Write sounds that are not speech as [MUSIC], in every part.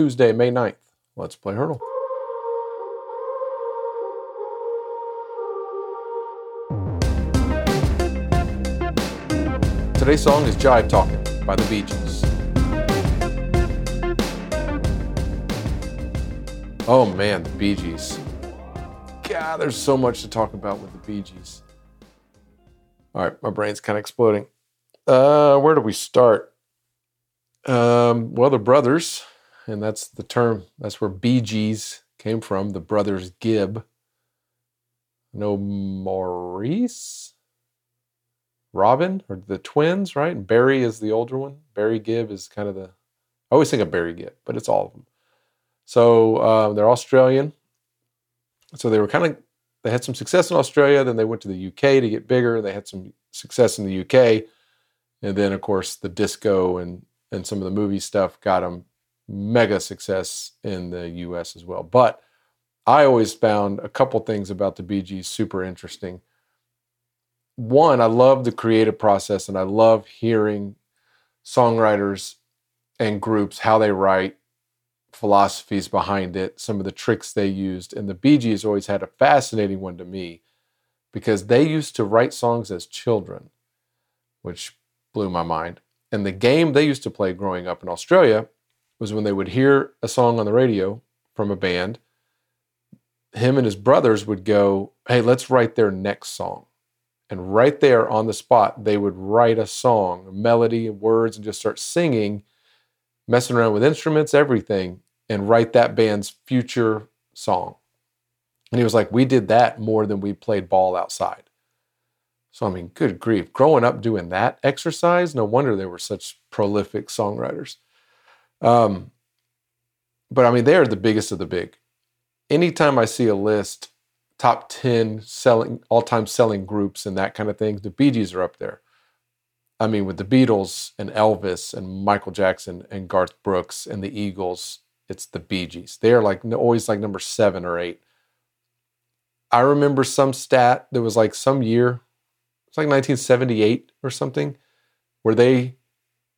Tuesday, May 9th. Let's play Heardle. Today's song is Jive Talking by the Bee Gees. Oh man, the Bee Gees. God, there's so much to talk about with the Bee Gees. All right, my brain's kind of exploding. Uh, where do we start? Um, well, the brothers, and that's the term, that's where Bee Gees came from, the brothers Gibb. No Maurice? Robin, or the twins, right? And Barry is the older one. Barry Gibb is kind of the, I always think of Barry Gibb, but it's all of them. So uh, they're Australian. So they were kind of, they had some success in Australia. Then they went to the UK to get bigger. They had some success in the UK. And then, of course, the disco and, and some of the movie stuff got them mega success in the US as well. But I always found a couple things about the Gees super interesting. One, I love the creative process and I love hearing songwriters and groups how they write philosophies behind it, some of the tricks they used. And the Gees always had a fascinating one to me because they used to write songs as children, which blew my mind. And the game they used to play growing up in Australia was when they would hear a song on the radio from a band, him and his brothers would go, Hey, let's write their next song. And right there on the spot, they would write a song, a melody, words, and just start singing, messing around with instruments, everything, and write that band's future song. And he was like, We did that more than we played ball outside. So, I mean, good grief. Growing up doing that exercise, no wonder they were such prolific songwriters. Um, but I mean, they are the biggest of the big. Anytime I see a list, top 10 selling, all time selling groups and that kind of thing, the Bee Gees are up there. I mean, with the Beatles and Elvis and Michael Jackson and Garth Brooks and the Eagles, it's the Bee Gees. They are like always like number seven or eight. I remember some stat that was like some year, it's like 1978 or something, where they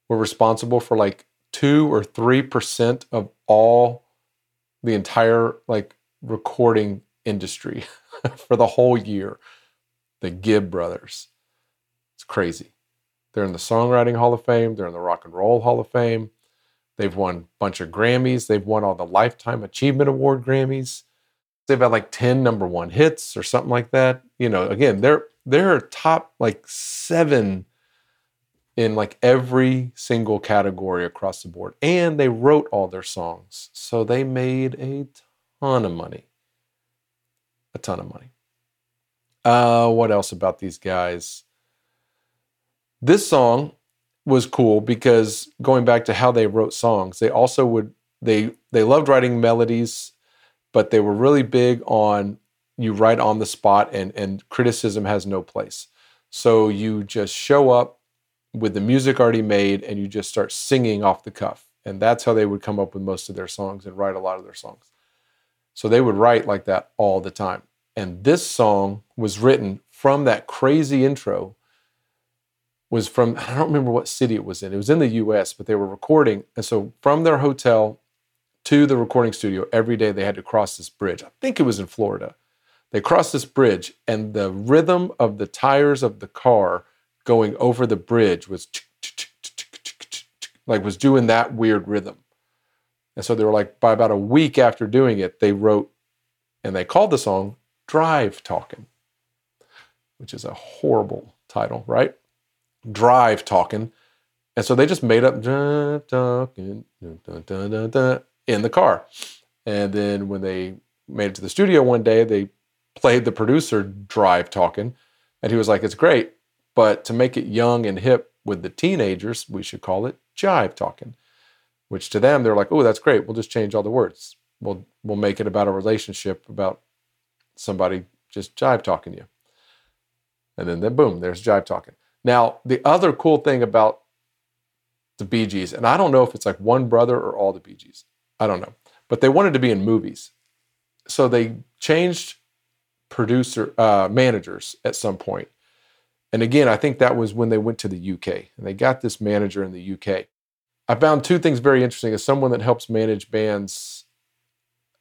were responsible for like two or three percent of all the entire like recording industry [LAUGHS] for the whole year. The Gibb brothers. It's crazy. They're in the Songwriting Hall of Fame, they're in the Rock and Roll Hall of Fame. They've won a bunch of Grammys, they've won all the Lifetime Achievement Award Grammys. They've had like 10 number 1 hits or something like that. You know, again, they're they're top like 7 in like every single category across the board. And they wrote all their songs. So they made a ton of money. A ton of money. Uh, what else about these guys? This song was cool because going back to how they wrote songs, they also would they they loved writing melodies, but they were really big on you write on the spot and and criticism has no place. So you just show up with the music already made and you just start singing off the cuff. And that's how they would come up with most of their songs and write a lot of their songs. So they would write like that all the time. And this song was written from that crazy intro was from [LAUGHS] I don't remember what city it was in. It was in the US, but they were recording and so from their hotel to the recording studio every day they had to cross this bridge. I think it was in Florida. They crossed this bridge and the rhythm of the tires of the car going over the bridge was like was doing that weird rhythm. And so they were like, by about a week after doing it, they wrote and they called the song Drive Talking, which is a horrible title, right? Drive Talking. And so they just made up Talking in the car. And then when they made it to the studio one day, they played the producer Drive Talking. And he was like, it's great. But to make it young and hip with the teenagers, we should call it jive talking, which to them, they're like, oh, that's great. We'll just change all the words. We'll, we'll make it about a relationship, about somebody just jive talking you. And then, then boom, there's jive talking. Now, the other cool thing about the Bee Gees, and I don't know if it's like one brother or all the Bee Gees, I don't know, but they wanted to be in movies. So they changed producer uh, managers at some point and again, I think that was when they went to the UK and they got this manager in the UK. I found two things very interesting. As someone that helps manage bands,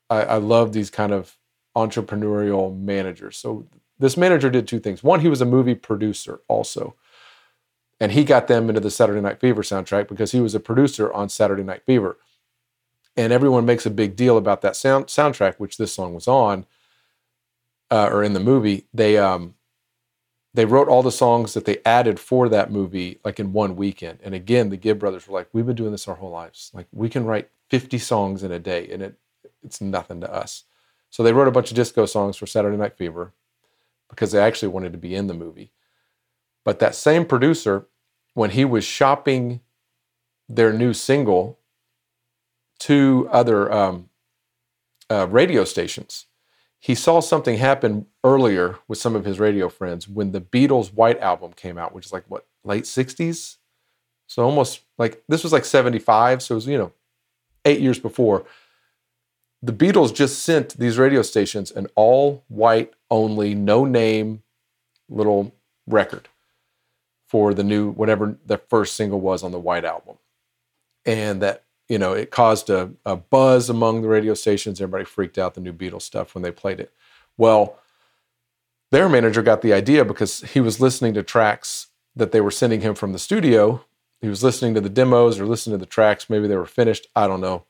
I, I love these kind of entrepreneurial managers. So this manager did two things. One, he was a movie producer also. And he got them into the Saturday Night Fever soundtrack because he was a producer on Saturday Night Fever. And everyone makes a big deal about that sound, soundtrack, which this song was on, uh, or in the movie. They um, they wrote all the songs that they added for that movie like in one weekend. And again, the Gibb brothers were like, "We've been doing this our whole lives. Like we can write 50 songs in a day, and it it's nothing to us." So they wrote a bunch of disco songs for Saturday Night Fever because they actually wanted to be in the movie. But that same producer, when he was shopping their new single to other um, uh, radio stations, he saw something happen earlier with some of his radio friends when the Beatles' White Album came out, which is like what, late 60s? So almost like this was like 75. So it was, you know, eight years before the Beatles just sent these radio stations an all white only, no name little record for the new, whatever the first single was on the White Album. And that, you know, it caused a, a buzz among the radio stations. Everybody freaked out the new Beatles stuff when they played it. Well, their manager got the idea because he was listening to tracks that they were sending him from the studio. He was listening to the demos or listening to the tracks. Maybe they were finished. I don't know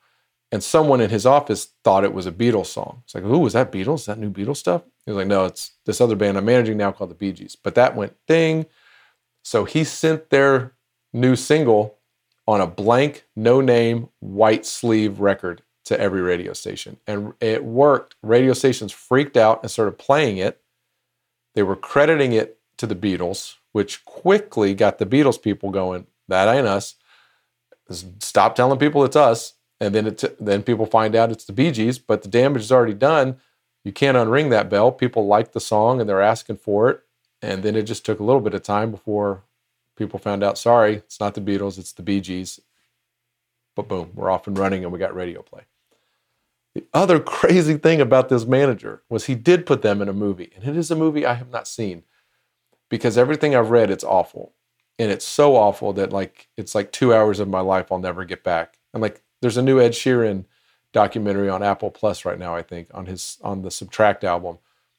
and someone in his office thought it was a Beatles song. It's like, "Who was that Beatles? Is that new Beatles stuff?" He was like, "No, it's this other band I'm managing now called the Bee Gees." But that went ding. So he sent their new single on a blank, no name, white sleeve record to every radio station. And it worked. Radio stations freaked out and started playing it. They were crediting it to the Beatles, which quickly got the Beatles people going, that ain't us. Stop telling people it's us and then then people find out it's the Bee Gees, but the damage is already done. You can't unring that bell. People like the song and they're asking for it, and then it just took a little bit of time before people found out. Sorry, it's not the Beatles, it's the Gees. But boom, we're off and running, and we got radio play. The other [LAUGHS] crazy thing about this manager was he did put them in a movie, and it is a movie I have not seen because everything I've read, it's awful. And it's so awful that like it's like two hours of my life I'll never get back. I'm like, there's a new Ed Sheeran documentary on Apple Plus right now, I think, on his on the Subtract album.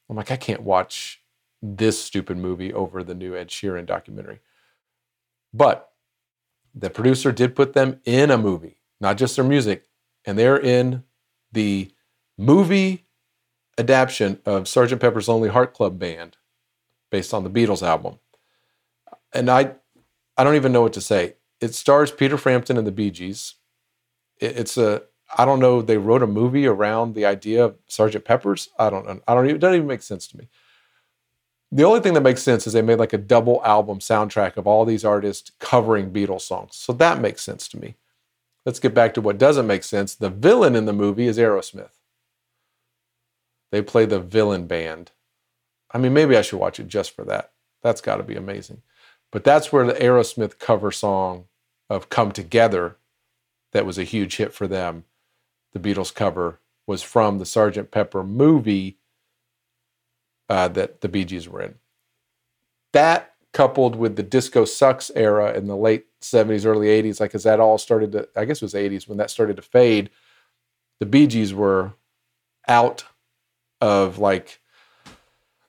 I'm like, I can't watch this stupid movie over the new Ed Sheeran documentary. But the producer did put them in a movie, not just their music, and they're in the movie adaptation of Sgt. Pepper's Lonely Heart Club Band based on the Beatles album. And I I don't even know what to say. It stars Peter Frampton and the Bee Gees it's a I don't know. They wrote a movie around the idea of Sergeant Pepper's. I don't know. I don't even. It doesn't even make sense to me. The only thing that makes sense is they made like a double album soundtrack of all these artists covering Beatles songs. So that makes sense to me. Let's get back to what doesn't make sense. The villain in the movie is Aerosmith. They play the villain band. I mean, maybe I should watch it just for that. That's got to be amazing. But that's where the Aerosmith cover song of Come Together that was a huge hit for them, the Beatles cover, was from the Sergeant Pepper movie uh, that the Bee Gees were in. That coupled with the disco sucks era in the late 70s, early 80s, like as that all started to, I guess it was 80s when that started to fade, the Bee Gees were out of like,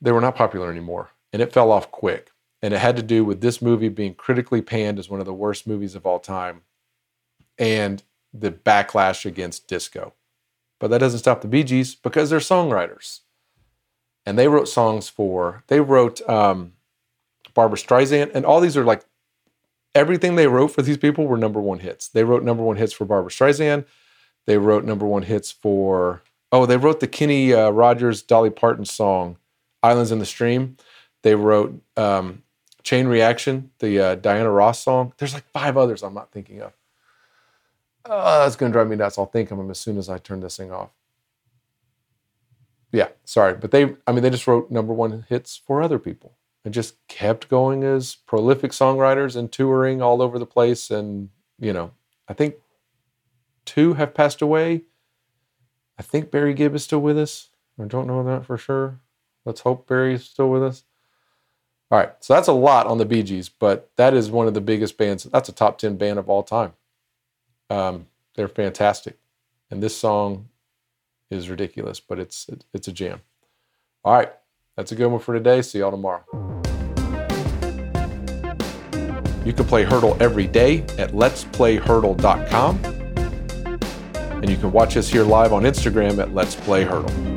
they were not popular anymore. And it fell off quick. And it had to do with this movie being critically panned as one of the worst movies of all time and the backlash against disco. But that doesn't stop the Bee Gees because they're songwriters. And they wrote songs for, they wrote um, Barbra Streisand, and all these are like, everything they wrote for these people were number one hits. They wrote number one hits for Barbra Streisand. They wrote number one hits for, oh, they wrote the Kenny uh, Rogers, Dolly Parton song, Islands in the Stream. They wrote um, Chain Reaction, the uh, Diana Ross song. There's like five others I'm not thinking of oh, that's to drive me nuts. I'll think of them as soon as I turn this thing off. Yeah, sorry. But they, I mean, they just wrote number one hits for other people and just kept going as prolific songwriters and touring all over the place. And, you know, I think two have passed away. I think Barry Gibb is still with us. I don't know that for sure. Let's hope Barry's still with us. All right, so that's a lot on the Bee Gees, but that is one of the biggest bands. That's a top 10 band of all time. Um, they're fantastic, and this song is ridiculous, but it's it's a jam. All right, that's a good one for today. See y'all tomorrow. You can play Heardle every day at letsplayheardle.com. And you can watch us here live on Instagram at Let's Play Heardle.